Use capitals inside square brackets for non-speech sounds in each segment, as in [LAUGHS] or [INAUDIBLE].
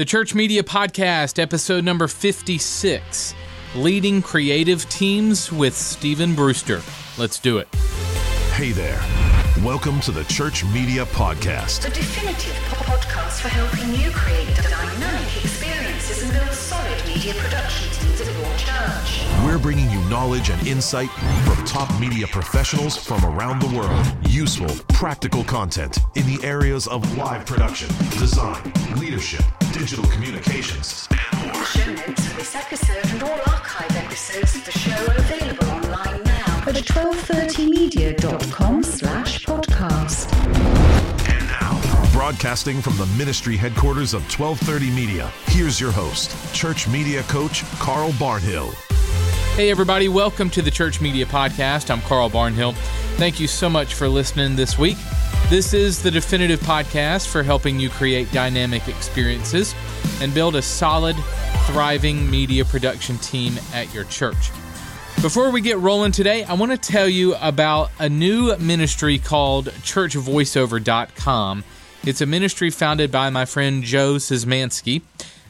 The Church Media Podcast, episode number 56 Leading Creative Teams with Stephen Brewster. Let's do it. Hey there. Welcome to the Church Media Podcast, the definitive podcast for helping you create dynamic experiences and build solid media production teams at your church. We're bringing you knowledge and insight from top media professionals from around the world. Useful, practical content in the areas of live production, design, leadership, digital communications, and more. Show notes for this episode and all archive episodes of the show are available online now at 1230media.com slash podcast. And now, broadcasting from the ministry headquarters of 1230 Media, here's your host, church media coach Carl Barnhill. Hey, everybody, welcome to the Church Media Podcast. I'm Carl Barnhill. Thank you so much for listening this week. This is the definitive podcast for helping you create dynamic experiences and build a solid, thriving media production team at your church. Before we get rolling today, I want to tell you about a new ministry called churchvoiceover.com. It's a ministry founded by my friend Joe Szymanski.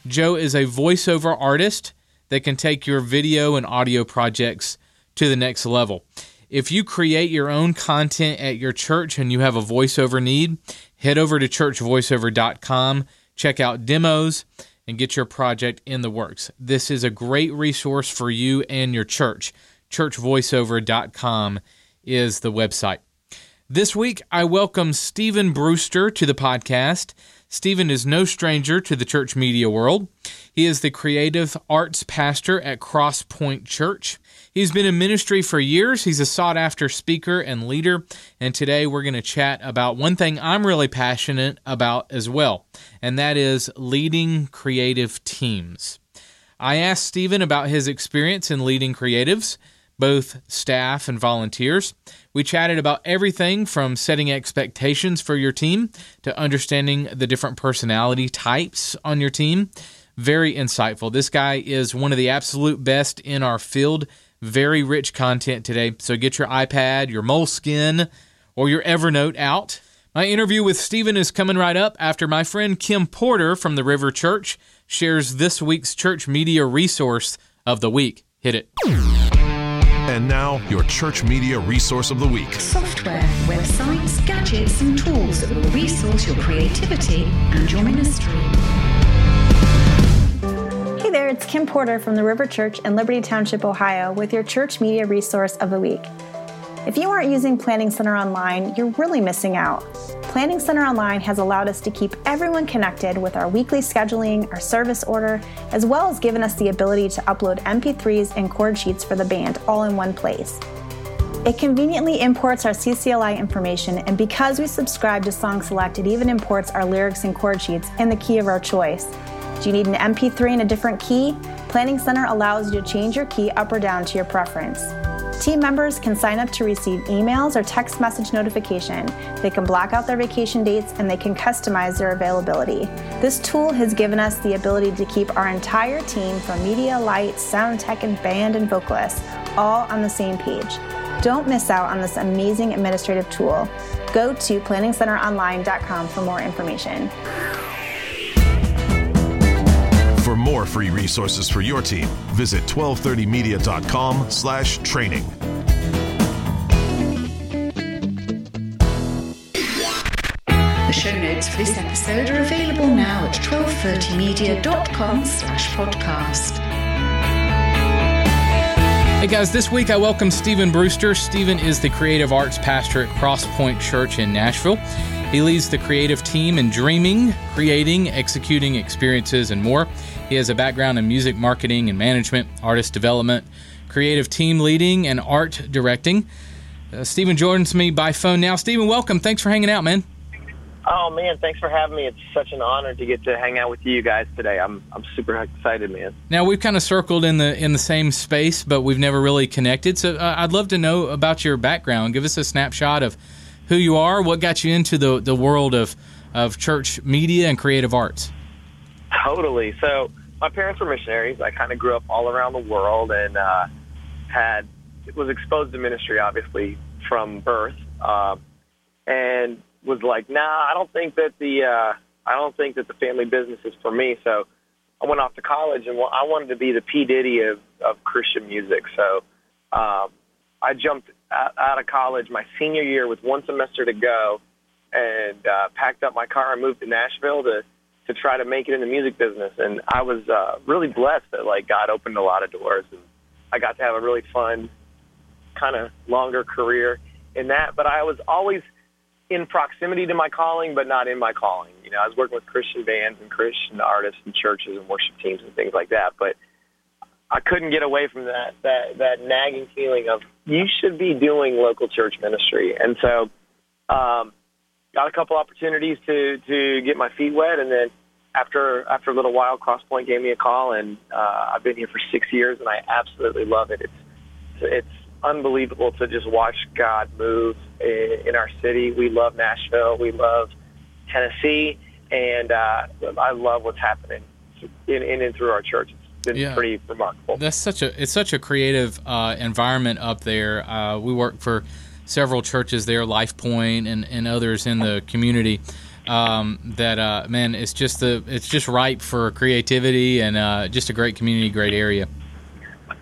Joe is a voiceover artist that can take your video and audio projects to the next level. If you create your own content at your church and you have a voiceover need, head over to churchvoiceover.com, check out demos, and get your project in the works. This is a great resource for you and your church. Churchvoiceover.com is the website. This week, I welcome Stephen Brewster to the podcast. Stephen is no stranger to the church media world. He is the creative arts pastor at Cross Point Church. He's been in ministry for years. He's a sought after speaker and leader. And today we're going to chat about one thing I'm really passionate about as well, and that is leading creative teams. I asked Stephen about his experience in leading creatives, both staff and volunteers. We chatted about everything from setting expectations for your team to understanding the different personality types on your team. Very insightful. This guy is one of the absolute best in our field very rich content today. So get your iPad, your Moleskine, or your Evernote out. My interview with Stephen is coming right up after my friend Kim Porter from the River Church shares this week's church media resource of the week. Hit it. And now, your church media resource of the week software, websites, gadgets, and tools that will resource your creativity and your ministry. Hey there, it's Kim Porter from the River Church in Liberty Township, Ohio, with your church media resource of the week. If you aren't using Planning Center Online, you're really missing out. Planning Center Online has allowed us to keep everyone connected with our weekly scheduling, our service order, as well as given us the ability to upload MP3s and chord sheets for the band all in one place. It conveniently imports our CCLI information, and because we subscribe to Song Select, it even imports our lyrics and chord sheets in the key of our choice. Do you need an MP3 in a different key? Planning Center allows you to change your key up or down to your preference. Team members can sign up to receive emails or text message notification. They can block out their vacation dates and they can customize their availability. This tool has given us the ability to keep our entire team from media, lights, sound tech, and band and vocalists all on the same page. Don't miss out on this amazing administrative tool. Go to planningcenteronline.com for more information. For more free resources for your team, visit 1230media.com slash training. The show notes for this episode are available now at 1230media.com slash podcast. Hey guys, this week I welcome Stephen Brewster. Stephen is the creative arts pastor at Cross Point Church in Nashville. He leads the creative team in dreaming, creating, executing experiences, and more. He has a background in music marketing and management, artist development, creative team leading, and art directing. Uh, Stephen joins me by phone now. Stephen, welcome. Thanks for hanging out, man. Oh man, thanks for having me. It's such an honor to get to hang out with you guys today. I'm I'm super excited, man. Now we've kind of circled in the in the same space, but we've never really connected. So uh, I'd love to know about your background. Give us a snapshot of who you are, what got you into the the world of of church media and creative arts. Totally. So my parents were missionaries. I kind of grew up all around the world and uh, had was exposed to ministry, obviously from birth, uh, and was like, nah, I don't think that the uh, I don't think that the family business is for me. So I went off to college and I wanted to be the P Diddy of, of Christian music. So um, I jumped out, out of college my senior year with one semester to go, and uh, packed up my car and moved to Nashville to to try to make it in the music business. And I was uh, really blessed that like God opened a lot of doors, and I got to have a really fun, kind of longer career in that. But I was always in proximity to my calling, but not in my calling. You know, I was working with Christian bands and Christian artists and churches and worship teams and things like that. But I couldn't get away from that that that nagging feeling of you should be doing local church ministry. And so, um, got a couple opportunities to to get my feet wet, and then after after a little while, Cross Point gave me a call, and uh, I've been here for six years, and I absolutely love it. It's it's unbelievable to just watch God move in, in our city. We love Nashville, we love Tennessee, and uh, I love what's happening in, in and through our church. Been Yeah. pretty remarkable. That's such a it's such a creative uh, environment up there. Uh, we work for several churches there, Life Point and, and others in the community. Um, that uh, man, it's just the it's just ripe for creativity and uh, just a great community, great area.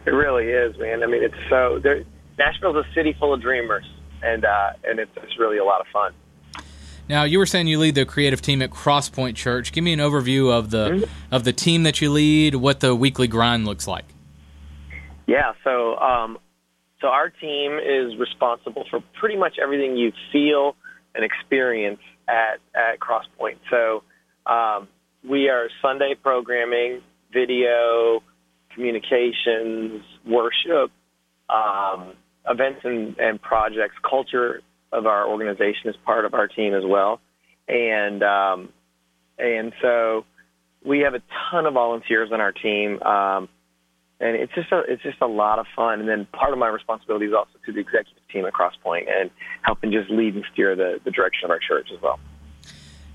It really is, man. I mean, it's so there. Nashville's a city full of dreamers, and uh, and it's, it's really a lot of fun. Now, you were saying you lead the creative team at Cross Point Church. Give me an overview of the of the team that you lead, what the weekly grind looks like. Yeah. So, um, so our team is responsible for pretty much everything you feel and experience at at Cross Point. So, um, we are Sunday programming, video, communications, worship, um, events and, and projects. Culture of our organization is part of our team as well, and um, and so we have a ton of volunteers on our team. Um, and it's just a it's just a lot of fun. And then part of my responsibility is also to the executive team at Cross Point and helping just lead and steer the, the direction of our church as well.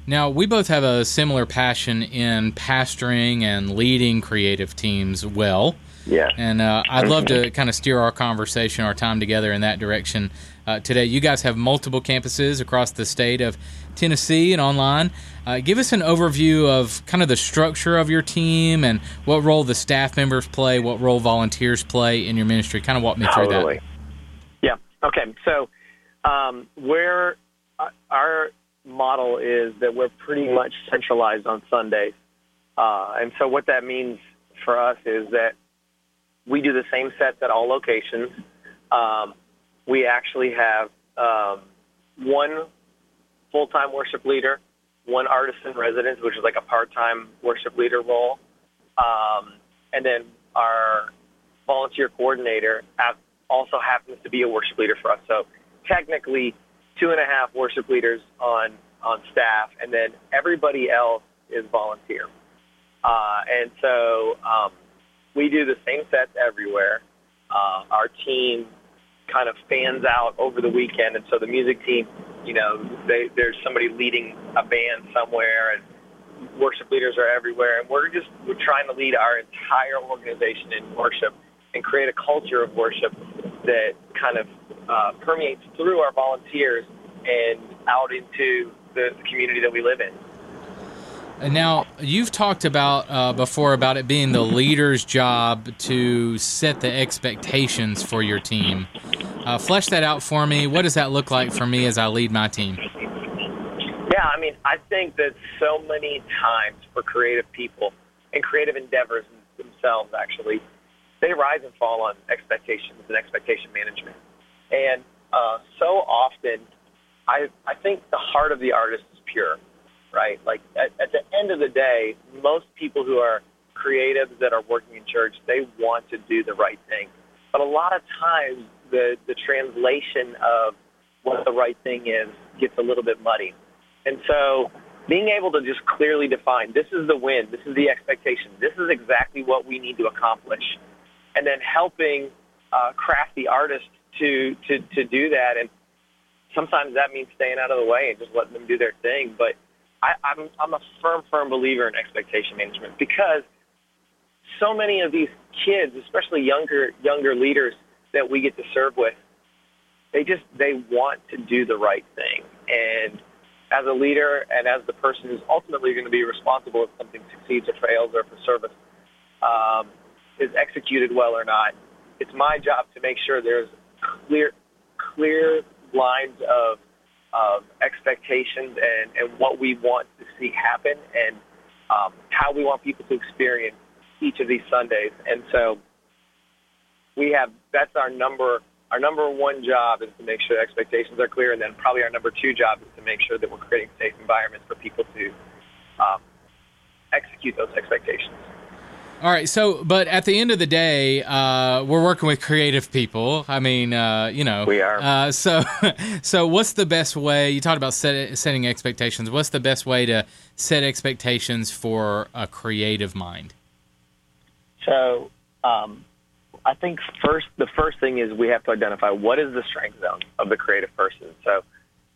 Now, we both have a similar passion in pastoring and leading creative teams well. Yeah. And uh, I'd love to kind of steer our conversation, our time together in that direction uh, today. You guys have multiple campuses across the state of Tennessee and online. Uh, give us an overview of kind of the structure of your team and what role the staff members play, what role volunteers play in your ministry. Kind of walk me through Totally. Yeah. Okay. So, um, where uh, our model is that we're pretty much centralized on Sundays, uh, and so what that means for us is that we do the same sets at all locations. Um, we actually have um, one full-time worship leader, one artist in residence, which is like a part-time worship leader role, um, and then our volunteer coordinator also happens to be a worship leader for us. So technically, two and a half worship leaders on on staff, and then everybody else is volunteer. Uh, and so um, we do the same sets everywhere. Uh, our team kind of fans out over the weekend, and so the music team, you know, they, there's somebody leading a band somewhere, and worship leaders are everywhere, and we're just we're trying to lead our entire organization in worship and create a culture of worship that kind of uh, permeates through our volunteers and out into the, community that we live in. Now you've talked about uh, before about it being the leader's job to set the expectations for your team. Uh, flesh that out for me. What does that look like for me as I lead my team? Yeah, I mean, I think that so many times for creative people and creative endeavors themselves, actually, they rise and fall on expectations and expectation management. And uh, so often, I I think the heart of the artist is pure, right? Like at, at the end of the day, most people who are creatives that are working in church, they want to do the right thing. But a lot of times, the the translation of what the right thing is gets a little bit muddy. And so being able to just clearly define this is the win, this is the expectation, this is exactly what we need to accomplish, and then helping uh, craft the artist to, to, to do that. And sometimes that means staying out of the way and just letting them do their thing. But I, I'm, I'm a firm, firm believer in expectation management because so many of these kids, especially younger younger leaders that we get to serve with, they just they want to do the right thing and as a leader and as the person who's ultimately going to be responsible if something succeeds or fails or if a service um, is executed well or not. It's my job to make sure there's clear, clear lines of of expectations and, and what we want to see happen and um, how we want people to experience each of these Sundays. And so we have that's our number our number one job is to make sure expectations are clear, and then probably our number two job is to make sure that we're creating safe environments for people to um, execute those expectations. All right. So, but at the end of the day, uh, we're working with creative people. I mean, uh, you know, we are. Uh, so, [LAUGHS] so what's the best way? You talked about set, setting expectations. What's the best way to set expectations for a creative mind? So, um, I think first the first thing is we have to identify what is the strength zone of the creative person. So,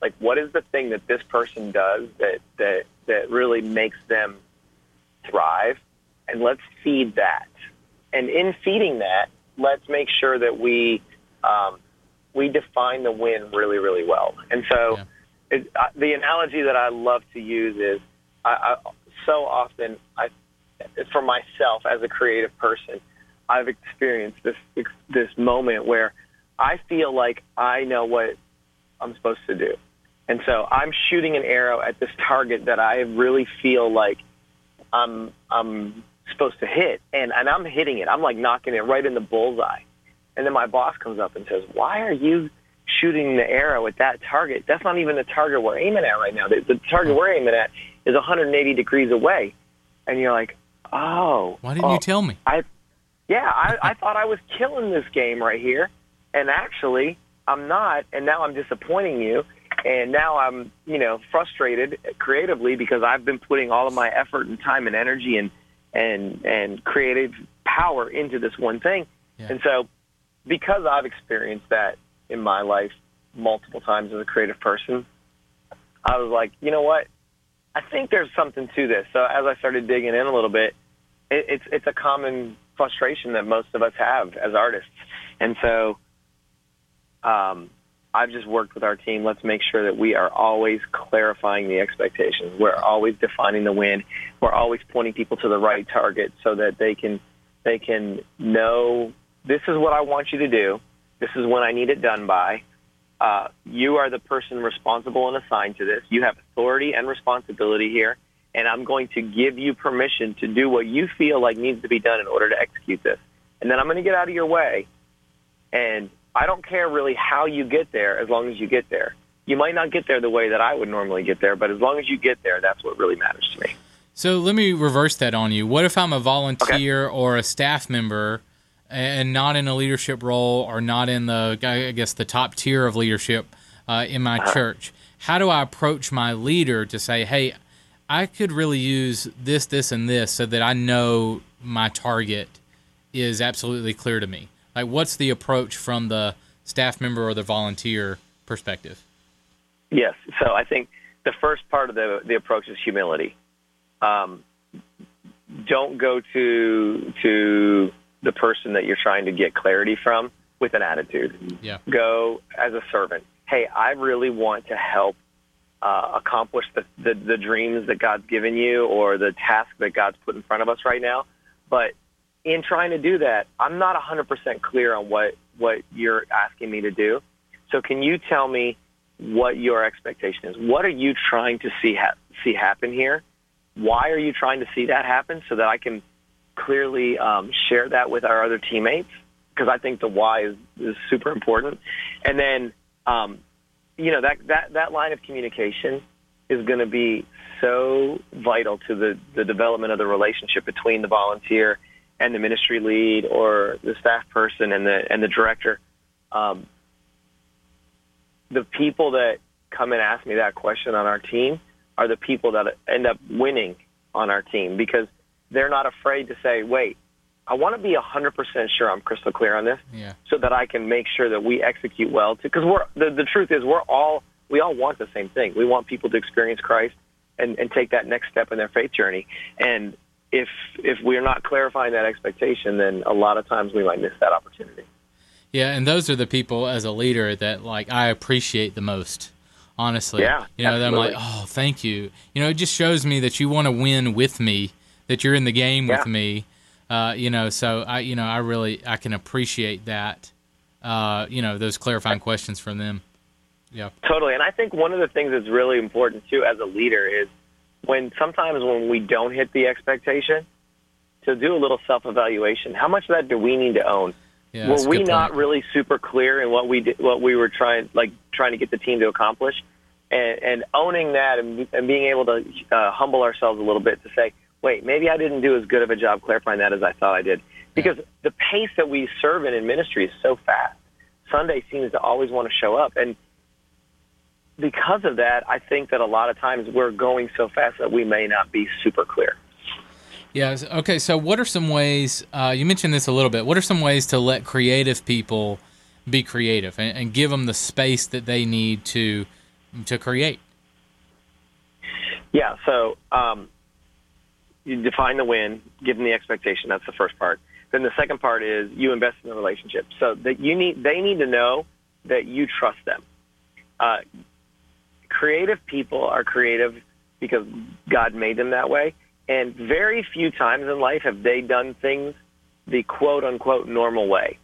like, what is the thing that this person does that that that really makes them thrive, and let's feed that. And in feeding that, let's make sure that we um, we define the win really, really well. And so, yeah. it, uh, the analogy that I love to use is I, I so often I for myself as a creative person I've experienced this this moment where I feel like I know what I'm supposed to do. And so I'm shooting an arrow at this target that I really feel like I'm I'm supposed to hit and, and I'm hitting it. I'm like knocking it right in the bullseye. And then my boss comes up and says, Why are you shooting the arrow at that target? That's not even the target we're aiming at right now. The, the target we're aiming at is 180 degrees away. And you're like, Oh. Why didn't oh, you tell me? I yeah, I, I thought I was killing this game right here, and actually I'm not, and now I'm disappointing you, and now I'm, you know, frustrated creatively because I've been putting all of my effort and time and energy and and and creative power into this one thing, yeah. and so because I've experienced that in my life multiple times as a creative person, I was like, you know what, I think there's something to this. So as I started digging in a little bit, it, it's it's a common frustration that most of us have as artists. And so um, I've just worked with our team. Let's make sure that we are always clarifying the expectations. We're always defining the win. We're always pointing people to the right target so that they can they can know this is what I want you to do. This is when I need it done by. Uh, you are the person responsible and assigned to this. You have authority and responsibility here and I'm going to give you permission to do what you feel like needs to be done in order to execute this. And then I'm going to get out of your way. And I don't care really how you get there as long as you get there. You might not get there the way that I would normally get there, but as long as you get there, that's what really matters to me. So let me reverse that on you. What if I'm a volunteer okay. or a staff member and not in a leadership role or not in the, I guess, the top tier of leadership uh, in my uh-huh. church? How do I approach my leader to say, hey, I could really use this, this, and this so that I know my target is absolutely clear to me. Like, what's the approach from the staff member or the volunteer perspective? Yes. So I think the first part of the, the approach is humility. Um, don't go to to the person that you're trying to get clarity from with an attitude. Yeah. Go as a servant. Hey, I really want to help uh, accomplish the, the, the dreams that God's given you or the task that God's put in front of us right now. But in trying to do that, I'm not 100% clear on what, what you're asking me to do. So can you tell me what your expectation is? What are you trying to see ha- see happen here? Why are you trying to see that happen so that I can clearly um, share that with our other teammates? Because I think the why is, is super important. And then um, you know that that that line of communication is going to be so vital to the the development of the relationship between the volunteer and the ministry lead or the staff person and the and the director. Um, the people that come and ask me that question on our team are the people that end up winning on our team because they're not afraid to say, "Wait, I want to be 100% sure I'm crystal clear on this yeah. so that I can make sure that we execute well because we're the, the truth is we're all we all want the same thing. We want people to experience Christ and, and take that next step in their faith journey. And if if we're not clarifying that expectation, then a lot of times we might miss that opportunity. Yeah, and those are the people as a leader that like I appreciate the most. Honestly, Yeah, you know, that I'm like, oh, thank you. You know, it just shows me that you want to win with me, that you're in the game Yeah. with me. Uh, you know, so I, you know, I really I can appreciate that. Uh, you know, those clarifying questions from them. Yeah. Totally. And I think one of the things that's really important too as a leader is when sometimes when we don't hit the expectation, to do a little self evaluation. How much of that do we need to own? Yeah. were we not point. really super clear in what we did, what we were trying like trying to get the team to accomplish, and, and owning that and, and being able to uh, humble ourselves a little bit to say, wait, maybe I didn't do as good of a job clarifying that as I thought I did, because the pace that we serve in in ministry is so fast. Sunday seems to always want to show up, and because of that, I think that a lot of times we're going so fast that we may not be super clear. Yeah. Okay. So, what are some ways? Uh, you mentioned this a little bit. What are some ways to let creative people be creative and, and give them the space that they need to to create? Yeah, so um, you define the win, give them the expectation. That's the first part. Then the second part is you invest in the relationship. So that you need, they need to know that you trust them. Uh, creative people are creative because God made them that way, and very few times in life have they done things the quote unquote normal way.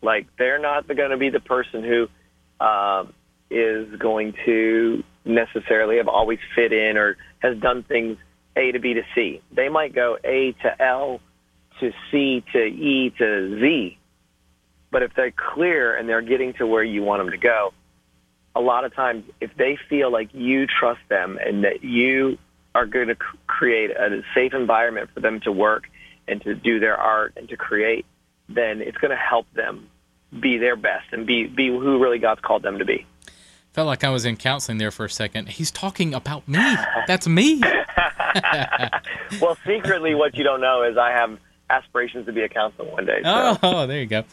Like they're not going to be the person who um, is going to necessarily have always fit in or has done things A to B to C. They might go A to L to C to E to Z. But if they're clear and they're getting to where you want them to go, a lot of times if they feel like you trust them and that you are going to create a safe environment for them to work and to do their art and to create, then it's going to help them be their best and be, be who really God's called them to be. Felt like I was in counseling there for a second. He's talking about me. That's me. [LAUGHS] [LAUGHS] Well, secretly, what you don't know is I have aspirations to be a counselor one day. So. Oh, [LAUGHS] there you go.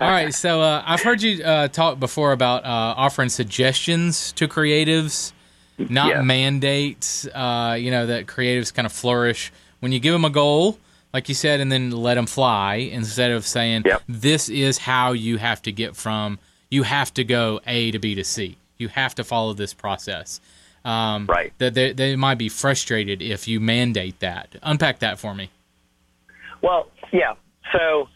All right. So uh, I've heard you uh, talk before about uh, offering suggestions to creatives, not Yes. mandates. Uh, you know that creatives kind of flourish when you give them a goal, like you said, and then let them fly instead of saying, Yep. "This is how you have to get from. You have to go A to B to C. You have to follow this process." Um, Right. That they, they might be frustrated if you mandate that. Unpack that for me. Well, yeah. So,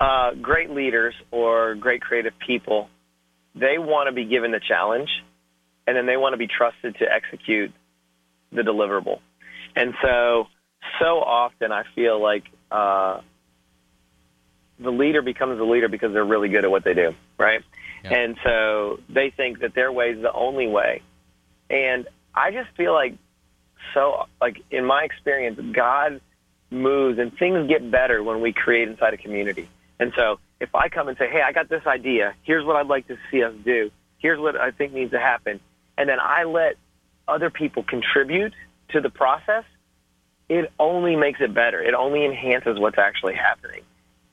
uh, great leaders or great creative people, they want to be given the challenge, and then they want to be trusted to execute the deliverable. And so, so often I feel like uh, the leader becomes the leader because they're really good at what they do, right? Yeah. And so they think that their way is the only way. And I just feel like so like in my experience, God moves and things get better when we create inside a community. And so if I come and say, Hey, I got this idea, here's what I'd like to see us do, here's what I think needs to happen, and then I let other people contribute to the process, it only makes it better. It only enhances what's actually happening.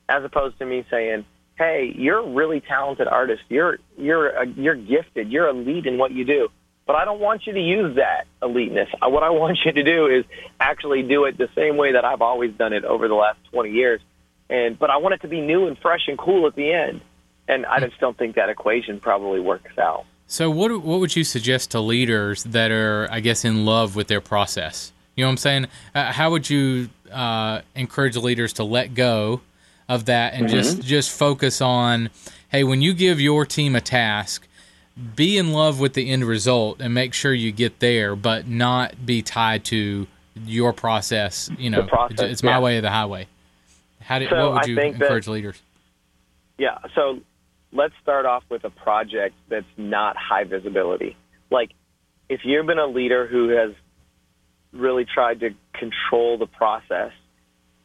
As opposed to me saying, Hey, you're a really talented artist. You're you're a, you're gifted. You're elite in what you do. But I don't want you to use that eliteness. Uh, What I want you to do is actually do it the same way that I've always done it over the last 20 years. And but I want it to be new and fresh and cool at the end. And I just don't think that equation probably works out. So what what would you suggest to leaders that are I guess in love with their process? You know what I'm saying? Uh, how would you uh, encourage leaders to let go of that and just just focus on hey, when you give your team a task, be in love with the end result and make sure you get there, but not be tied to your process. You know, process, it's, my yeah. way or the highway. How do, So what would you think that- encourage leaders? Yeah. So let's start off with a project that's not high visibility. Like if you've been a leader who has really tried to control the process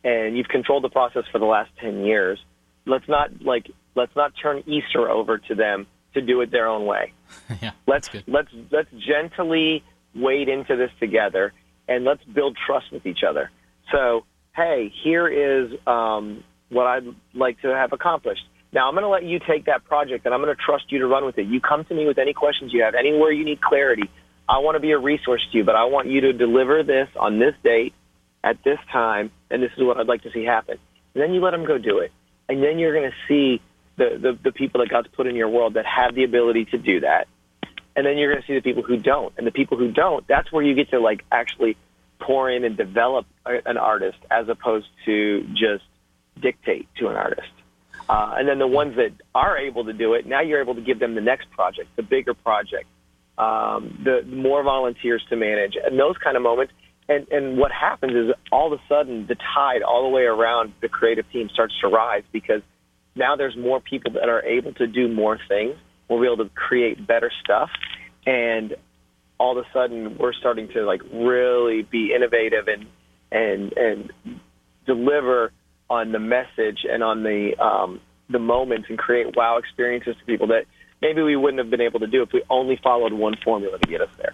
and you've controlled the process for the last 10 years, let's not like let's not turn Easter over to them to do it their own way. [LAUGHS] yeah, Let's let's let's gently wade into this together and let's build trust with each other. So, hey, here is um, what I'd like to have accomplished. Now, I'm going to let you take that project and I'm going to trust you to run with it. You come to me with any questions you have, anywhere you need clarity. I want to be a resource to you, but I want you to deliver this on this date at this time, and this is what I'd like to see happen. And then you let them go do it. And then you're going to see the, the, the people that God's put in your world that have the ability to do that and then you're going to see the people who don't, and the people who don't. That's where you get to like actually pour in and develop an artist as opposed to just dictate to an artist. Uh, and then the ones that are able to do it, now you're able to give them the next project, the bigger project, um, the more volunteers to manage, and those kind of moments. And, and what happens is all of a sudden the tide all the way around the creative team starts to rise because now there's more people that are able to do more things. We'll be able to create better stuff, and all of a sudden we're starting to like really be innovative and and and deliver on the message and on the um, the moments and create wow experiences to people that maybe we wouldn't have been able to do if we only followed one formula to get us there.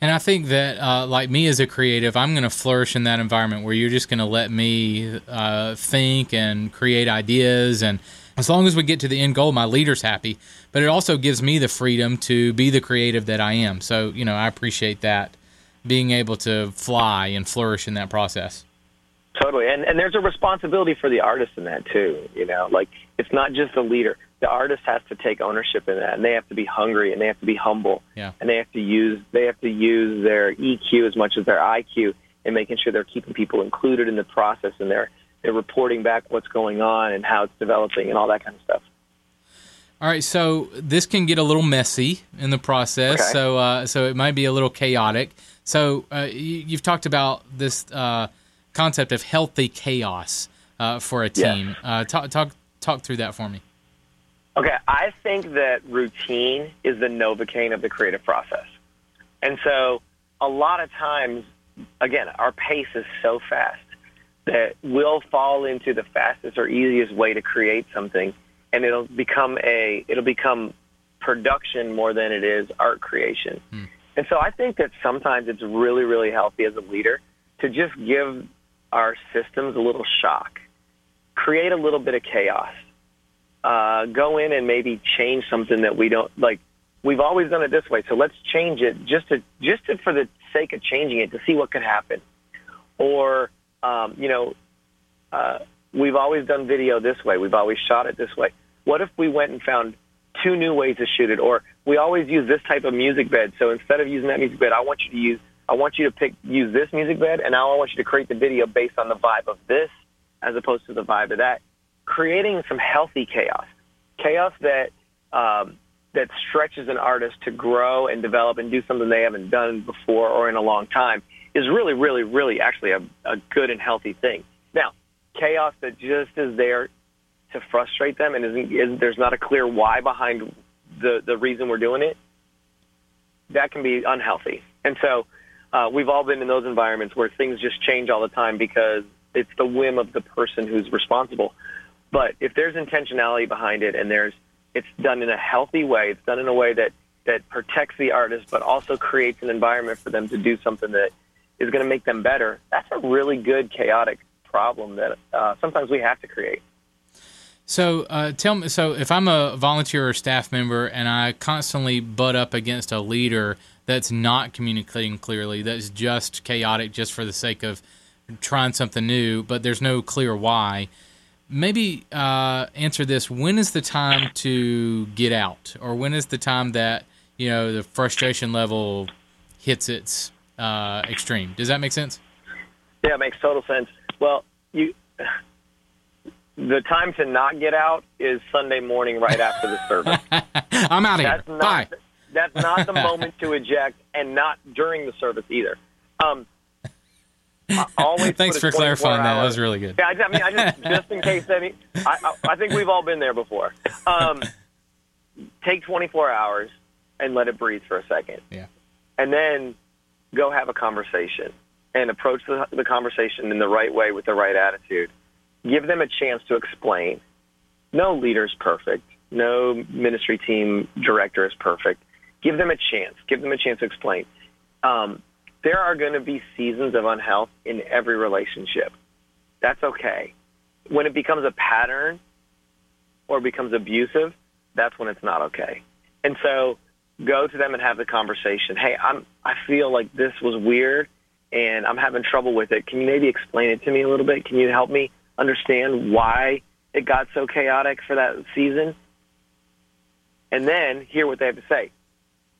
And I think that, uh, like me as a creative, I'm going to flourish in that environment where you're just going to let me uh, think and create ideas. And as long as we get to the end goal, my leader's happy. But it also gives me the freedom to be the creative that I am. So, you know, I appreciate that, being able to fly and flourish in that process. Totally, and and there's a responsibility for the artist in that too. You know, like it's not just the leader. The artist has to take ownership in that, and they have to be hungry, and they have to be humble, Yeah. and they have to use they have to use their EQ as much as their IQ and making sure they're keeping people included in the process, and they're they're reporting back what's going on and how it's developing and all that kind of stuff. All right, so this can get a little messy in the process. Okay. So, uh, so it might be a little chaotic. So, uh, you, you've talked about this uh, concept of healthy chaos uh, for a team. Uh, talk, talk, talk through that for me. Okay, I think that routine is the novocaine of the creative process. And so a lot of times, again, our pace is so fast that we'll fall into the fastest or easiest way to create something and it'll become a it'll become production more than it is art creation. Hmm. And so I think that sometimes it's really, really healthy as a leader to just give our systems a little shock, create a little bit of chaos, uh, go in and maybe change something that we don't like. We've always done it this way, so let's change it just to just to, for the sake of changing it to see what could happen. Or um, you know, uh, we've always done video this way. We've always shot it this way. What if we went and found two new ways to shoot it? Or we always use this type of music bed. So instead of using that music bed, I want you to use I want you to pick use this music bed, and now I want you to create the video based on the vibe of this as opposed to the vibe of that. Creating some healthy chaos, chaos that um, that stretches an artist to grow and develop and do something they haven't done before or in a long time is really, really, really actually a, a good and healthy thing. Now, chaos that just is there to frustrate them and isn't, is, there's not a clear why behind the, the reason we're doing it, that can be unhealthy. And so uh, we've all been in those environments where things just change all the time because it's the whim of the person who's responsible. But if there's intentionality behind it and there's it's done in a healthy way, it's done in a way that that protects the artist but also creates an environment for them to do something that is going to make them better. That's a really good chaotic problem that uh, sometimes we have to create. So uh, tell me, so if I'm a volunteer or staff member and I constantly butt up against a leader that's not communicating clearly, that's just chaotic, just for the sake of trying something new, but there's no clear why. Maybe uh, answer this: When is the time to get out, or when is the time that you know the frustration level hits its uh, extreme? Does that make sense? Yeah, it makes total sense. Well, you the time to not get out is Sunday morning right after the service. [LAUGHS] I'm out of here. That's not Bye. that's not the [LAUGHS] moment to eject, and not during the service either. Um, I always [LAUGHS] Thanks for clarifying 24 that. That was really good. Yeah, I, I mean, I just [LAUGHS] just in case any, I, I, I think we've all been there before. Um, take 24 hours and let it breathe for a second, Yeah. and then go have a conversation and approach the, the conversation in the right way with the right attitude. Give them a chance to explain. No leader's perfect. No ministry team director is perfect. Give them a chance. Give them a chance to explain. Um, there are going to be seasons of unhealth in every relationship. That's okay. When it becomes a pattern or becomes abusive, that's when it's not okay. And so go to them and have the conversation. Hey, I'm I feel like this was weird and I'm having trouble with it. Can you maybe explain it to me a little bit? Can you help me understand why it got so chaotic for that season? And then hear what they have to say.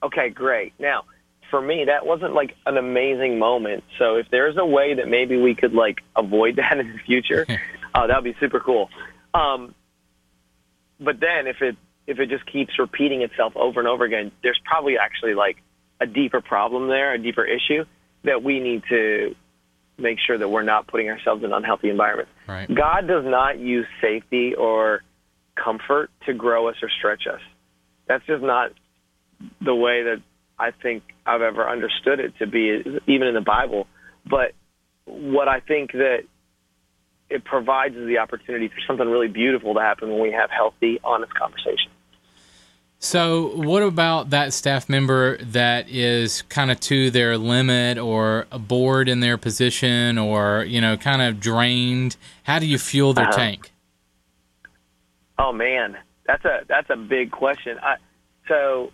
okay, great. Now, for me, that wasn't like an amazing moment. So if there's a way that maybe we could like avoid [LAUGHS] that in the future, [LAUGHS] uh, that would be super cool. Um, but then if it if it just keeps repeating itself over and over again, there's probably actually like a deeper problem there, a deeper issue that we need to make sure that we're not putting ourselves in unhealthy environments. Right. God does not use safety or comfort to grow us or stretch us. That's just not the way that I think I've ever understood it to be, even in the Bible. But what I think that it provides is the opportunity for something really beautiful to happen when we have healthy, honest conversation. So, what about that staff member that is kind of to their limit or bored in their position or, you know, kind of drained? How do you fuel their Uh-huh. tank? Oh man, that's a that's a big question. I, so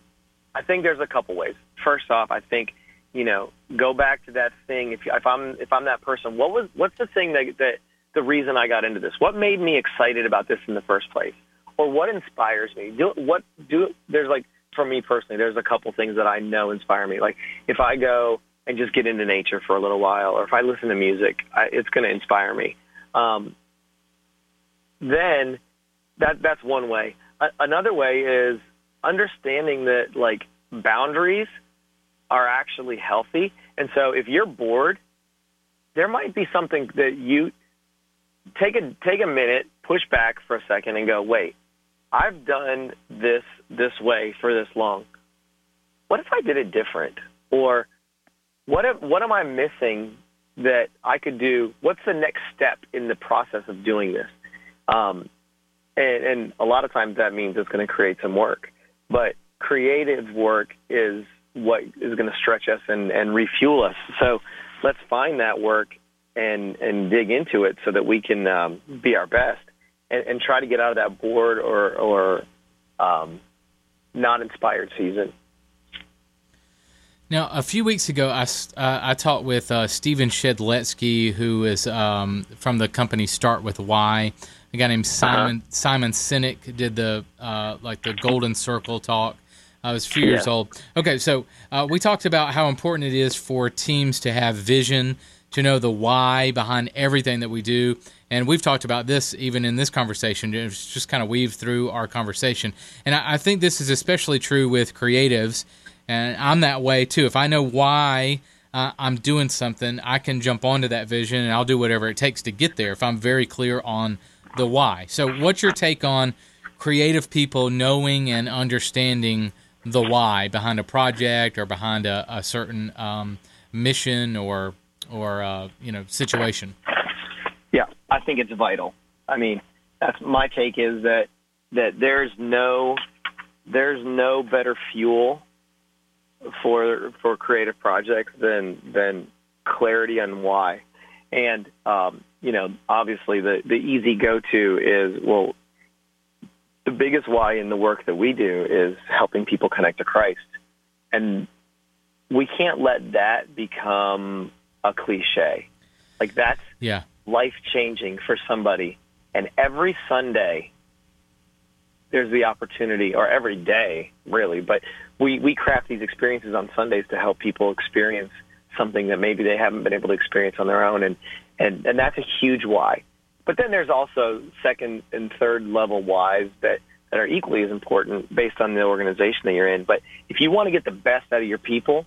I think there's a couple ways. First off, I think you know go back to that thing. If if I'm if I'm that person, what was what's the thing that that the reason I got into this? What made me excited about this in the first place, or what inspires me? Do what do there's like for me personally, there's a couple things that I know inspire me. Like if I go and just get into nature for a little while, or if I listen to music, I, it's going to inspire me. Um, then that that's one way. A- another way is understanding that like boundaries are actually healthy. And so if you're bored, there might be something that you take a take a minute, push back for a second and go, "Wait, I've done this this way for this long. What if I did it different?" Or what if, what am I missing that I could do? What's the next step in the process of doing this? Um, and, and a lot of times that means it's going to create some work. But creative work is what is going to stretch us and, and refuel us. So let's find that work and and dig into it so that we can um, be our best and, and try to get out of that bored or or um, not inspired season. Now, a few weeks ago, I, uh, I talked with uh, Stephen Shedletsky, who is um, from the company Start with Why. A guy named Simon Simon Sinek did the uh, like the Golden Circle talk. I was a few years Yeah. old. Okay, so uh, we talked about how important it is for teams to have vision, to know the why behind everything that we do. And we've talked about this even in this conversation. It's just kind of weaved through our conversation. And I, I think this is especially true with creatives. And I'm that way too. If I know why uh, I'm doing something, I can jump onto that vision and I'll do whatever it takes to get there if I'm very clear on the why. So, what's your take on creative people knowing and understanding the why behind a project or behind a, a certain um, mission or or uh, you know situation? Yeah, I think it's vital. I mean, that's my take is that that there's no there's no better fuel for for creative projects than than clarity on why. And um, you know, obviously the the easy go to is well the biggest why in the work that we do is helping people connect to Christ. And we can't let that become a cliche. Like that's Yeah, life changing for somebody. And every Sunday, there's the opportunity, or every day, really, but we, we craft these experiences on Sundays to help people experience something that maybe they haven't been able to experience on their own. And, and, and that's a huge why. But then there's also second and third level whys that, that are equally as important based on the organization that you're in. But if you want to get the best out of your people,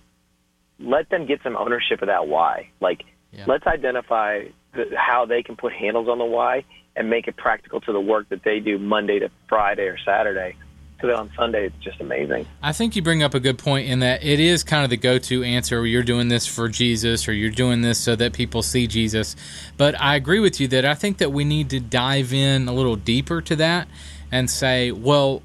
let them get some ownership of that why. Like, Yeah. let's identify the, how they can put handles on the why and make it practical to the work that they do Monday to Friday or Saturday. So that on Sunday it's just amazing. I think you bring up a good point in that it is kind of the go-to answer. You're doing this for Jesus, or you're doing this so that people see Jesus. But I agree with you that I think that we need to dive in a little deeper to that and say, well,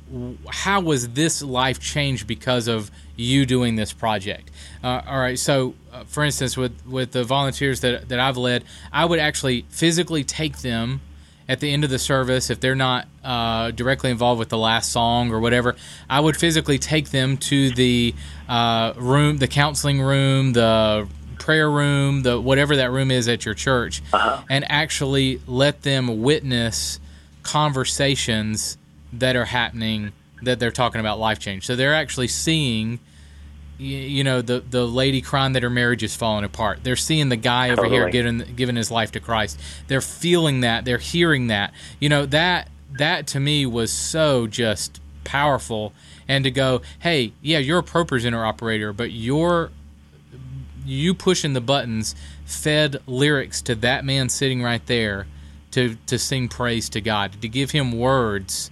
how was this life changed because of you doing this project? Uh, all right, so uh, for instance, with with the volunteers that that I've led, I would actually physically take them at the end of the service, if they're not uh, directly involved with the last song or whatever, I would physically take them to the uh, room, the counseling room, the prayer room, the whatever that room is at your church, and actually let them witness conversations that are happening that they're talking about life change. So they're actually seeing you, know the the lady crying that her marriage is falling apart. They're seeing the guy over here Totally. giving giving his life to Christ. They're feeling that. They're hearing that. You know that that to me was so just powerful. And to go, hey, yeah, you're a ProPresenter operator, but you're you pushing the buttons fed lyrics to that man sitting right there to to sing praise to God, to give him words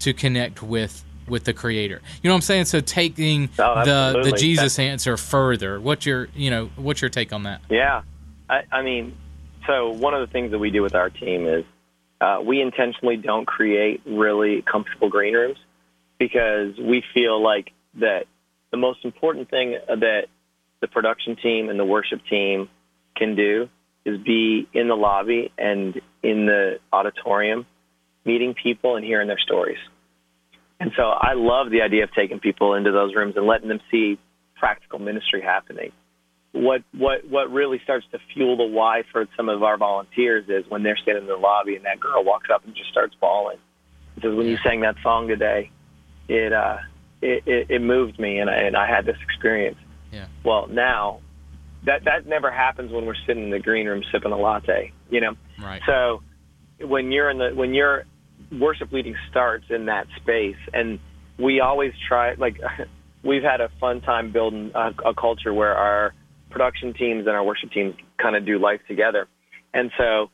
to connect with with the creator. You know what I'm saying? So taking Oh, the the. Jesus answer further. What's your, you know, what's your take on that? Yeah, I, I mean, so one of the things that we do with our team is uh, we intentionally don't create really comfortable green rooms because we feel like that the most important thing that the production team and the worship team can do is be in the lobby and in the auditorium, meeting people and hearing their stories. And so I love the idea of taking people into those rooms and letting them see practical ministry happening what what what really starts to fuel the why for some of our volunteers is when they're standing in the lobby and that girl walks up and just starts bawling. Because when you sang that song today, it uh it, it, it moved me and I, and I had this experience. Yeah. Well, now that that never happens when we're sitting in the green room sipping a latte, you know. Right. So when you're in the when your worship leading starts in that space, and we always try like [LAUGHS] we've had a fun time building a, a culture where our production teams and our worship teams kind of do life together, and so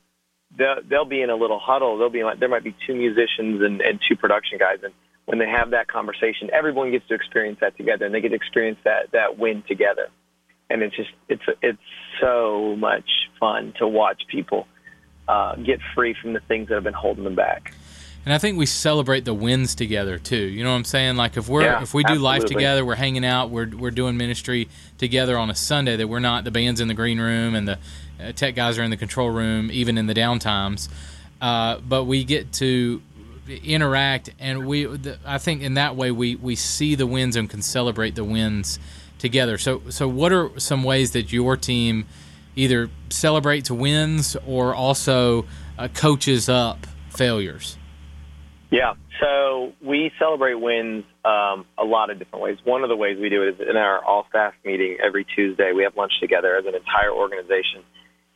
they'll, they'll be in a little huddle. They'll be like there might be two musicians and, and two production guys, and when they have that conversation, everyone gets to experience that together, and they get to experience that that win together and it's just it's it's so much fun to watch people uh, get free from the things that have been holding them back. And I think we celebrate the wins together too. You know what I'm saying? Like if we're Yeah, if we do life together, we're hanging out, we're we're doing ministry together on a Sunday. That we're not the band's in the green room and the uh, tech guys are in the control room, even in the downtimes. Uh, but we get to interact, and we the, I think in that way we we see the wins and can celebrate the wins together. So so what are some ways that your team either celebrates wins or also uh, coaches up failures? Yeah, so we celebrate wins um, a lot of different ways. One of the ways we do it is in our all staff meeting every Tuesday. We have lunch together as an entire organization,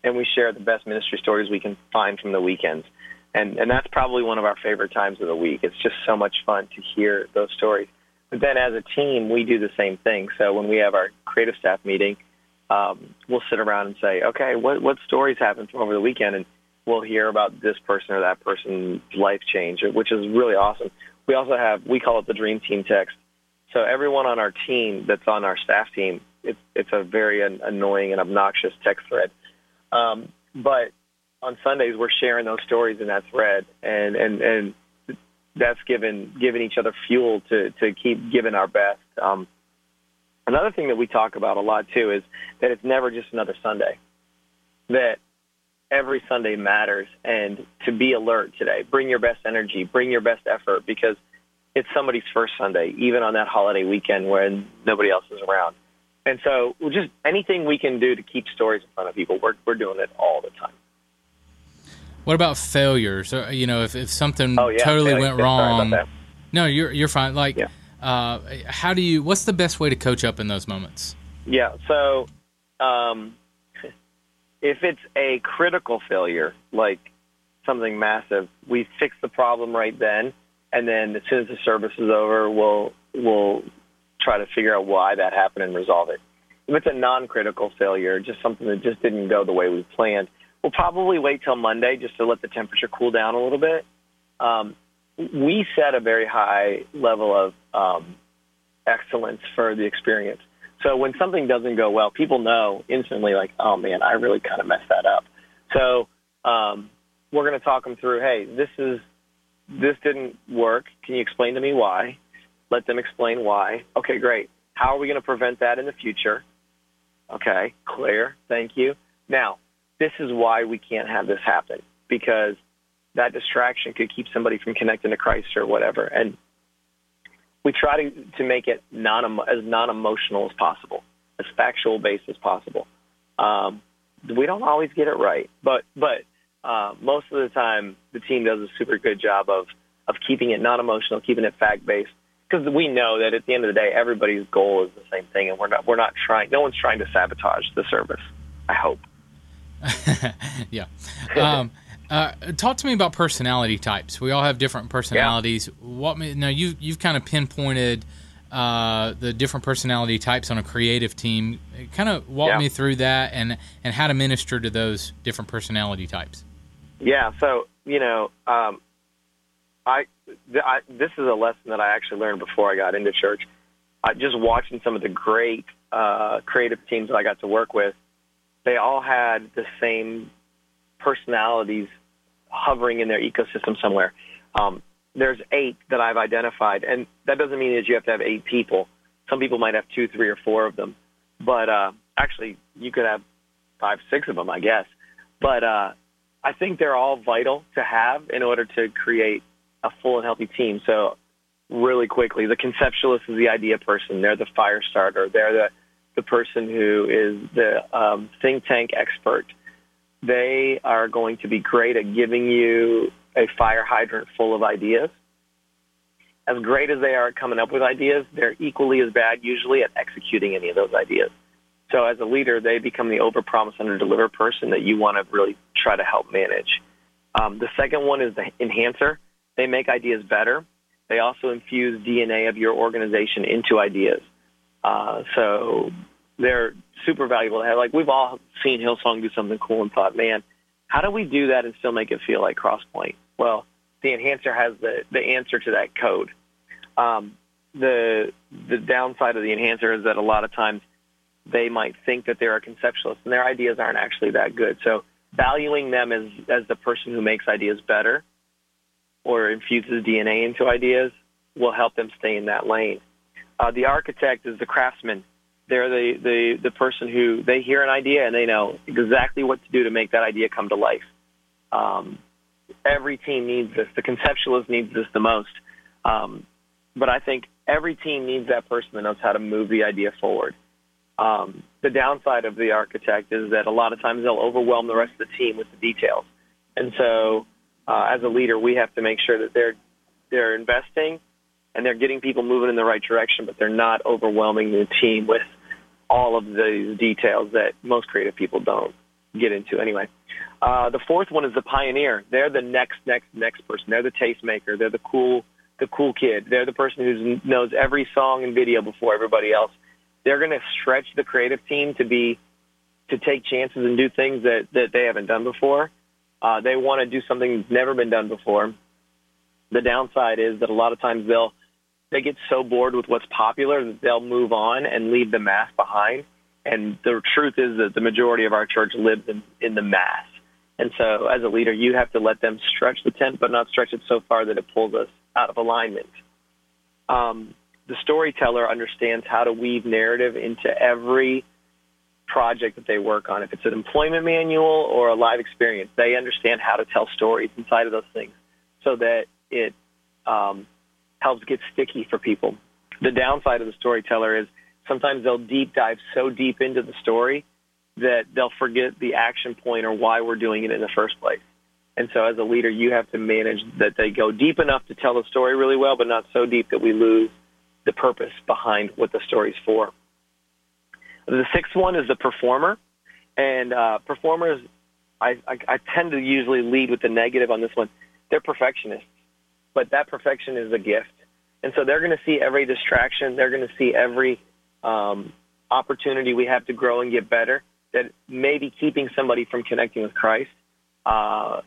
and we share the best ministry stories we can find from the weekends. And and that's probably one of our favorite times of the week. It's just so much fun to hear those stories. But then as a team, we do the same thing. So when we have our creative staff meeting, um, we'll sit around and say, okay, what what stories happened from over the weekend, and we'll hear about this person or that person's life change, which is really awesome. We also have we call it the dream team text. So everyone on our team that's on our staff team, it's it's a very an, annoying and obnoxious text thread. Um, but on Sundays we're sharing those stories in that thread, and and and that's given given each other fuel to to keep giving our best. Um, another thing that we talk about a lot too is that it's never just another Sunday. That every Sunday matters, and to be alert today, bring your best energy, bring your best effort, because it's somebody's first Sunday, even on that holiday weekend when nobody else is around. And so, just anything we can do to keep stories in front of people, we're we're doing it all the time. What about failures? You know, if, if something Oh, yeah, totally failures. went Yeah, sorry about wrong. No, you're you're fine. Like, Yeah. uh, how do you? What's the best way to coach up in those moments? Yeah. So, um, if it's a critical failure, like something massive, we fix the problem right then, and then as soon as the service is over, we'll we'll try to figure out why that happened and resolve it. If it's a non-critical failure, just something that just didn't go the way we planned, we'll probably wait till Monday just to let the temperature cool down a little bit. Um, we set a very high level of um, excellence for the experience. So when something doesn't go well, people know instantly, like, oh man, I really kind of messed that up. So um, we're going to talk them through. Hey, this is this didn't work. Can you explain to me why? Let them explain why. Okay, great. How are we going to prevent that in the future? Okay, clear. Thank you. Now, this is why we can't have this happen because that distraction could keep somebody from connecting to Christ or whatever. And we try to to make it non as non emotional as possible, as factual based as possible. Um, we don't always get it right, but but uh, most of the time the team does a super good job of of keeping it non emotional, keeping it fact based, because we know that at the end of the day, everybody's goal is the same thing, and we're not we're not trying. No one's trying to sabotage the service. I hope. [LAUGHS] yeah. Um, uh, talk to me about personality types. We all have different personalities. Yeah. What now? You you've kind of pinpointed uh, the different personality types on a creative team. Kind of walk yeah. me through that and and how to minister to those different personality types. Yeah. So you know, um, I, th- I this is a lesson that I actually learned before I got into church. I, just watching some of the great uh, creative teams that I got to work with, they all had the same personalities hovering in their ecosystem somewhere. Um, there's eight that I've identified, and that doesn't mean that you have to have eight people. Some people might have two, three, or four of them, but uh, actually, you could have five, six of them, I guess. But uh, I think they're all vital to have in order to create a full and healthy team. So, really quickly, the conceptualist is the idea person. They're the fire starter. They're the the person who is the um, think tank expert they are going to be great at giving you a fire hydrant full of ideas. As great as they are at coming up with ideas, they're equally as bad usually at executing any of those ideas. So as a leader, they become the overpromise under-deliver person that you want to really try to help manage. Um, the second one is the enhancer. They make ideas better. They also infuse DNA of your organization into ideas. Uh, so they're super valuable to have. Like we've all seen Hillsong do something cool and thought, man, how do we do that and still make it feel like Cross Point? Well, the enhancer has the the answer to that code. Um, the the downside of the enhancer is that a lot of times they might think that they're a conceptualist and their ideas aren't actually that good. So valuing them as as the person who makes ideas better or infuses DNA into ideas will help them stay in that lane. Uh, the architect is the craftsman they're the, the, the person who they hear an idea and they know exactly what to do to make that idea come to life. Um, every team needs this. The conceptualist needs this the most. Um, but I think every team needs that person that knows how to move the idea forward. Um, the downside of the architect is that a lot of times they'll overwhelm the rest of the team with the details. And so, uh, as a leader, we have to make sure that they're they're investing and they're getting people moving in the right direction, but they're not overwhelming the team with all of the details that most creative people don't get into anyway. Uh, the fourth one is the pioneer. They're the next, next, next person. They're the tastemaker. They're the cool, the cool kid. They're the person who knows every song and video before everybody else. They're going to stretch the creative team to be, to take chances and do things that, that they haven't done before. Uh, they want to do something that's never been done before. The downside is that a lot of times they'll they get so bored with what's popular that they'll move on and leave the mass behind. And the truth is that the majority of our church lives in, in the mass. And so as a leader, you have to let them stretch the tent, but not stretch it so far that it pulls us out of alignment. Um, the storyteller understands how to weave narrative into every project that they work on. If it's an employment manual or a live experience, they understand how to tell stories inside of those things so that it um, helps get sticky for people. The downside of the storyteller is sometimes they'll deep dive so deep into the story that they'll forget the action point or why we're doing it in the first place. And so as a leader, you have to manage that they go deep enough to tell the story really well, but not so deep that we lose the purpose behind what the story's for. The sixth one is the performer. And uh, performers, I, I, I tend to usually lead with the negative on this one. They're perfectionists but that perfection is a gift. And so they're going to see every distraction. They're going to see every um, opportunity we have to grow and get better that may be keeping somebody from connecting with Christ. Uh,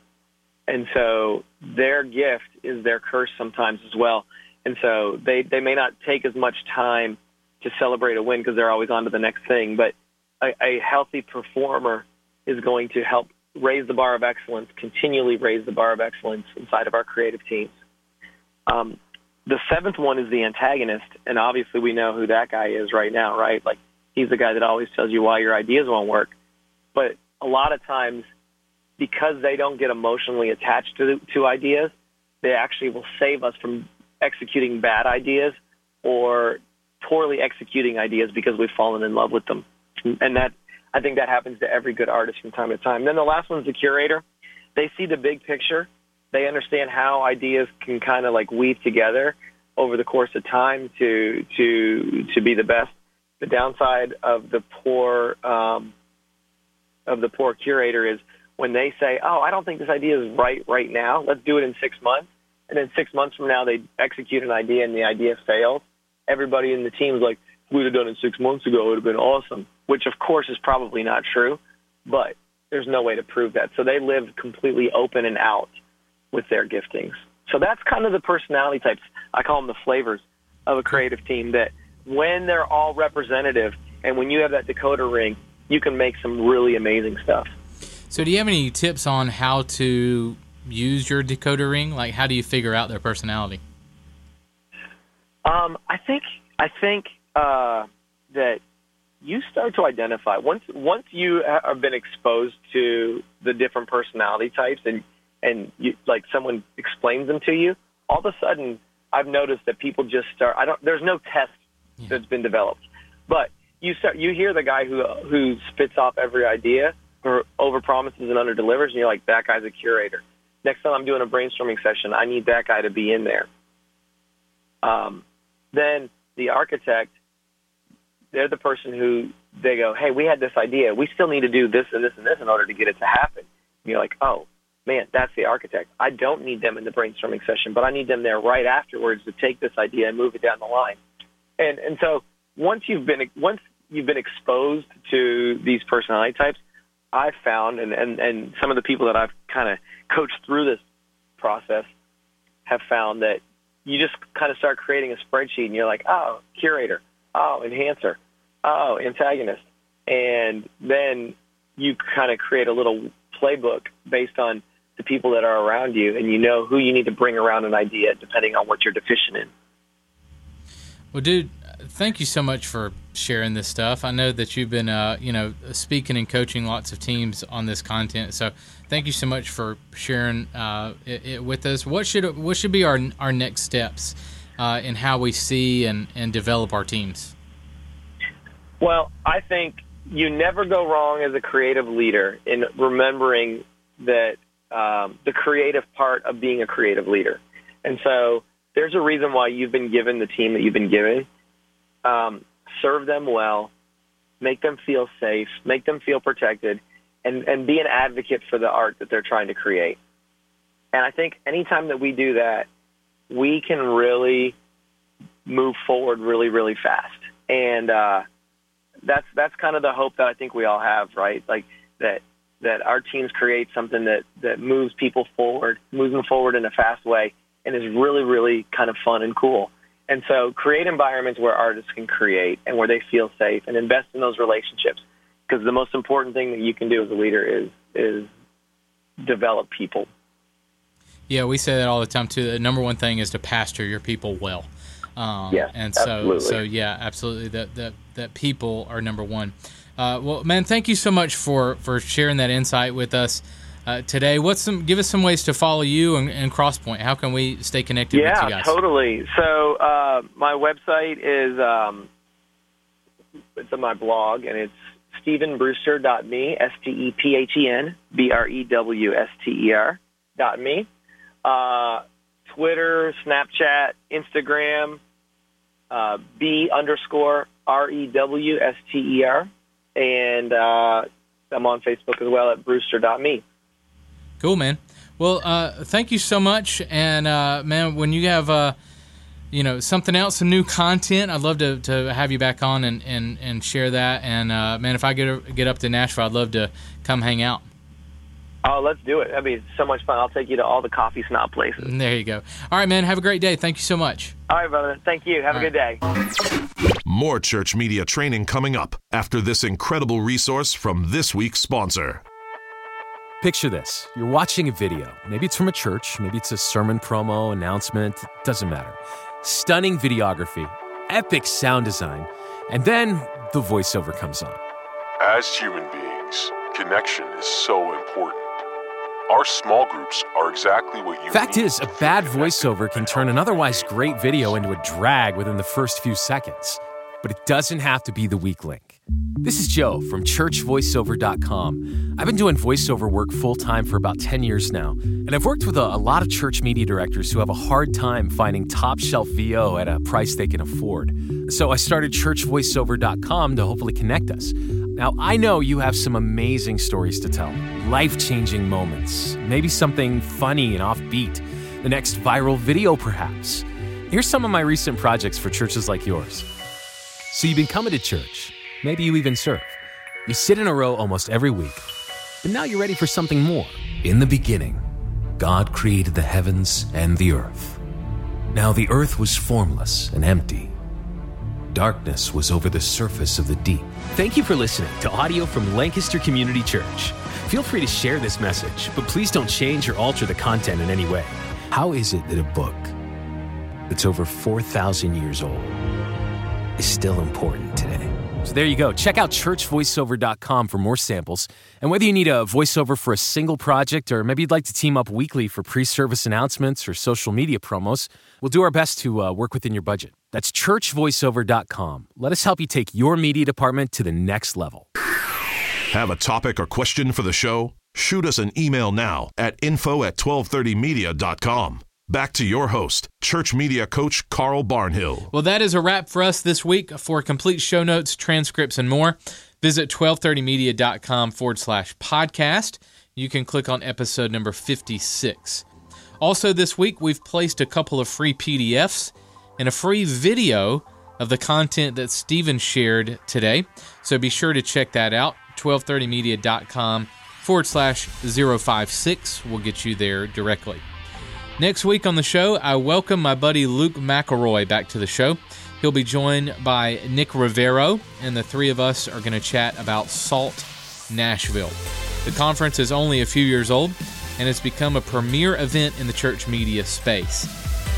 and so their gift is their curse sometimes as well. And so they, they may not take as much time to celebrate a win because they're always on to the next thing. But a, a healthy performer is going to help raise the bar of excellence, continually raise the bar of excellence inside of our creative teams. Um, the seventh one is the antagonist, and obviously we know who that guy is right now, right? Like he's the guy that always tells you why your ideas won't work. But a lot of times, because they don't get emotionally attached to to ideas, they actually will save us from executing bad ideas or poorly executing ideas because we've fallen in love with them. And that I think that happens to every good artist from time to time. Then the last one's the curator. They see the big picture they understand how ideas can kind of like weave together over the course of time to to to be the best. The downside of the poor um, of the poor curator is when they say, "Oh, I don't think this idea is right right now. Let's do it in six months," and then six months from now they execute an idea and the idea fails. Everybody in the team is like, "We'd have done it six months ago. It would have been awesome." Which, of course, is probably not true, but there's no way to prove that. So they live completely open and out with their giftings. So that's kind of the personality types. I call them the flavors of a creative team that when they're all representative and when you have that decoder ring, you can make some really amazing stuff. So, do you have any tips on how to use your decoder ring? Like, how do you figure out their personality? Um, I think I think uh, that you start to identify once once you have been exposed to the different personality types and and you, like someone explains them to you, all of a sudden I've noticed that people just start. I don't. There's no test yeah. that's been developed, but you start. You hear the guy who who spits off every idea or over promises and under delivers, and you're like, that guy's a curator. Next time I'm doing a brainstorming session, I need that guy to be in there. Um, then the architect, they're the person who they go, hey, we had this idea. We still need to do this and this and this in order to get it to happen. And you're like, oh, man, that's the architect. I don't need them in the brainstorming session, but I need them there right afterwards to take this idea and move it down the line. And and so once you've been once you've been exposed to these personality types, I've found and and and some of the people that I've kind of coached through this process have found that you just kind of start creating a spreadsheet and you're like, oh, curator, oh, enhancer, oh, antagonist, and then you kind of create a little playbook based on the people that are around you, and you know who you need to bring around an idea depending on what you're deficient in. Well, dude, thank you so much for sharing this stuff. I know that you've been, uh, you know, speaking and coaching lots of teams on this content. So, thank you so much for sharing uh, it, it with us. What should what should be our our next steps uh, in how we see and and develop our teams? Well, I think you never go wrong as a creative leader in remembering that um, the creative part of being a creative leader. And so there's a reason why you've been given the team that you've been given. Um, serve them well, make them feel safe, make them feel protected, and, and be an advocate for the art that they're trying to create. And I think anytime that we do that, we can really move forward really, really fast. And uh, that's that's kind of the hope that I think we all have, right? Like that that our teams create something that that moves people forward, moves them forward in a fast way, and is really really kind of fun and cool. And so create environments where artists can create and where they feel safe, and invest in those relationships because the most important thing that you can do as a leader is is develop people. Yeah, we say that all the time too. The number one thing is to pastor your people well. Um, yeah, and so absolutely. so yeah, absolutely. That that that people are number one. Uh, well, man, thank you so much for for sharing that insight with us uh, today. What's some? Give us some ways to follow you and, and Cross Point. How can we stay connected yeah, with you guys? totally. So uh, my website is um, it's on my blog, and it's StephenBrewster.me, S T E P H E N B R E W S T E R dot me. Uh, Twitter, Snapchat, Instagram, uh, B underscore R E W S T E R and uh, I'm on Facebook as well at brewster.me. Cool, man. Well, uh, thank you so much. And, uh, man, when you have, uh, you know, something else, some new content, I'd love to, to have you back on and, and, and share that. And, uh, man, if I get, get up to Nashville, I'd love to come hang out. Oh, let's do it. That'd be so much fun. I'll take you to all the coffee snob places. There you go. All right, man. Have a great day. Thank you so much. All right, brother. Thank you. Have all a good day. More church media training coming up after this incredible resource from this week's sponsor. Picture this you're watching a video. Maybe it's from a church, maybe it's a sermon promo, announcement, doesn't matter. Stunning videography, epic sound design, and then the voiceover comes on. As human beings, connection is so important. Our small groups are exactly what you Fact need is, a bad voiceover can turn an otherwise great video into a drag within the first few seconds. But it doesn't have to be the weak link. This is Joe from churchvoiceover.com. I've been doing voiceover work full time for about 10 years now, and I've worked with a, a, lot of church media directors who have a hard time finding top shelf VO at a price they can afford. So I started churchvoiceover.com to hopefully connect us. Now, I know you have some amazing stories to tell, life changing moments, maybe something funny and offbeat, the next viral video perhaps. Here's some of my recent projects for churches like yours. So you've been coming to church. Maybe you even serve. You sit in a row almost every week. But now you're ready for something more. In the beginning, God created the heavens and the earth. Now the earth was formless and empty. Darkness was over the surface of the deep. Thank you for listening to audio from Lancaster Community Church. Feel free to share this message, but please don't change or alter the content in any way. How is it that a book that's over 4,000 years old is still important today. So there you go. Check out churchvoiceover.com for more samples. And whether you need a voiceover for a single project or maybe you'd like to team up weekly for pre service announcements or social media promos, we'll do our best to uh, work within your budget. That's churchvoiceover.com. Let us help you take your media department to the next level. Have a topic or question for the show? Shoot us an email now at info at 1230media.com. Back to your host, church media coach Carl Barnhill. Well, that is a wrap for us this week. For complete show notes, transcripts, and more, visit 1230media.com forward slash podcast. You can click on episode number 56. Also, this week, we've placed a couple of free PDFs and a free video of the content that Stephen shared today. So be sure to check that out. 1230media.com forward slash 056 will get you there directly. Next week on the show, I welcome my buddy Luke McElroy back to the show. He'll be joined by Nick Rivero, and the three of us are going to chat about SALT Nashville. The conference is only a few years old and has become a premier event in the church media space.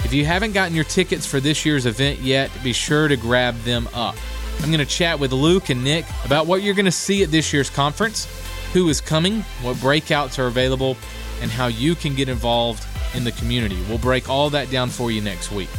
If you haven't gotten your tickets for this year's event yet, be sure to grab them up. I'm going to chat with Luke and Nick about what you're going to see at this year's conference, who is coming, what breakouts are available, and how you can get involved in the community. We'll break all that down for you next week.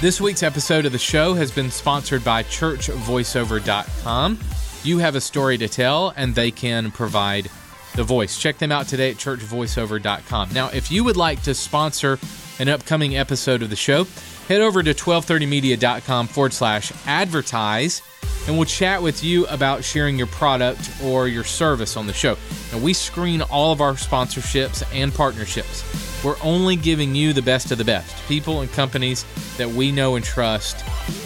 This week's episode of the show has been sponsored by churchvoiceover.com. You have a story to tell, and they can provide the voice. Check them out today at churchvoiceover.com. Now, if you would like to sponsor an upcoming episode of the show, head over to 1230media.com forward slash advertise and we'll chat with you about sharing your product or your service on the show. And we screen all of our sponsorships and partnerships. We're only giving you the best of the best people and companies that we know and trust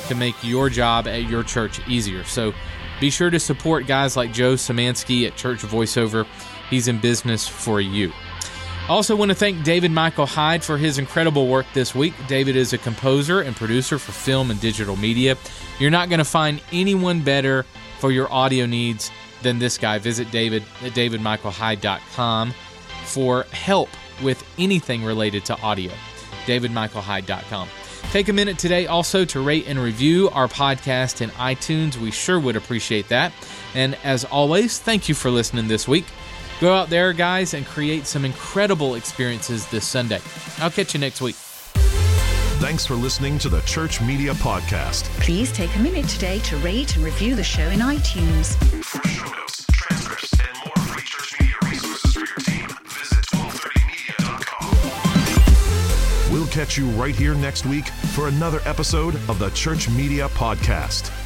to make your job at your church easier. So be sure to support guys like Joe Samansky at Church Voiceover. He's in business for you. Also, want to thank David Michael Hyde for his incredible work this week. David is a composer and producer for film and digital media. You're not going to find anyone better for your audio needs than this guy. Visit David at davidmichaelhyde.com for help with anything related to audio. davidmichaelhyde.com. Take a minute today also to rate and review our podcast in iTunes. We sure would appreciate that. And as always, thank you for listening this week. Go out there, guys, and create some incredible experiences this Sunday. I'll catch you next week. Thanks for listening to the Church Media Podcast. Please take a minute today to rate and review the show in iTunes. Catch you right here next week for another episode of the Church Media Podcast.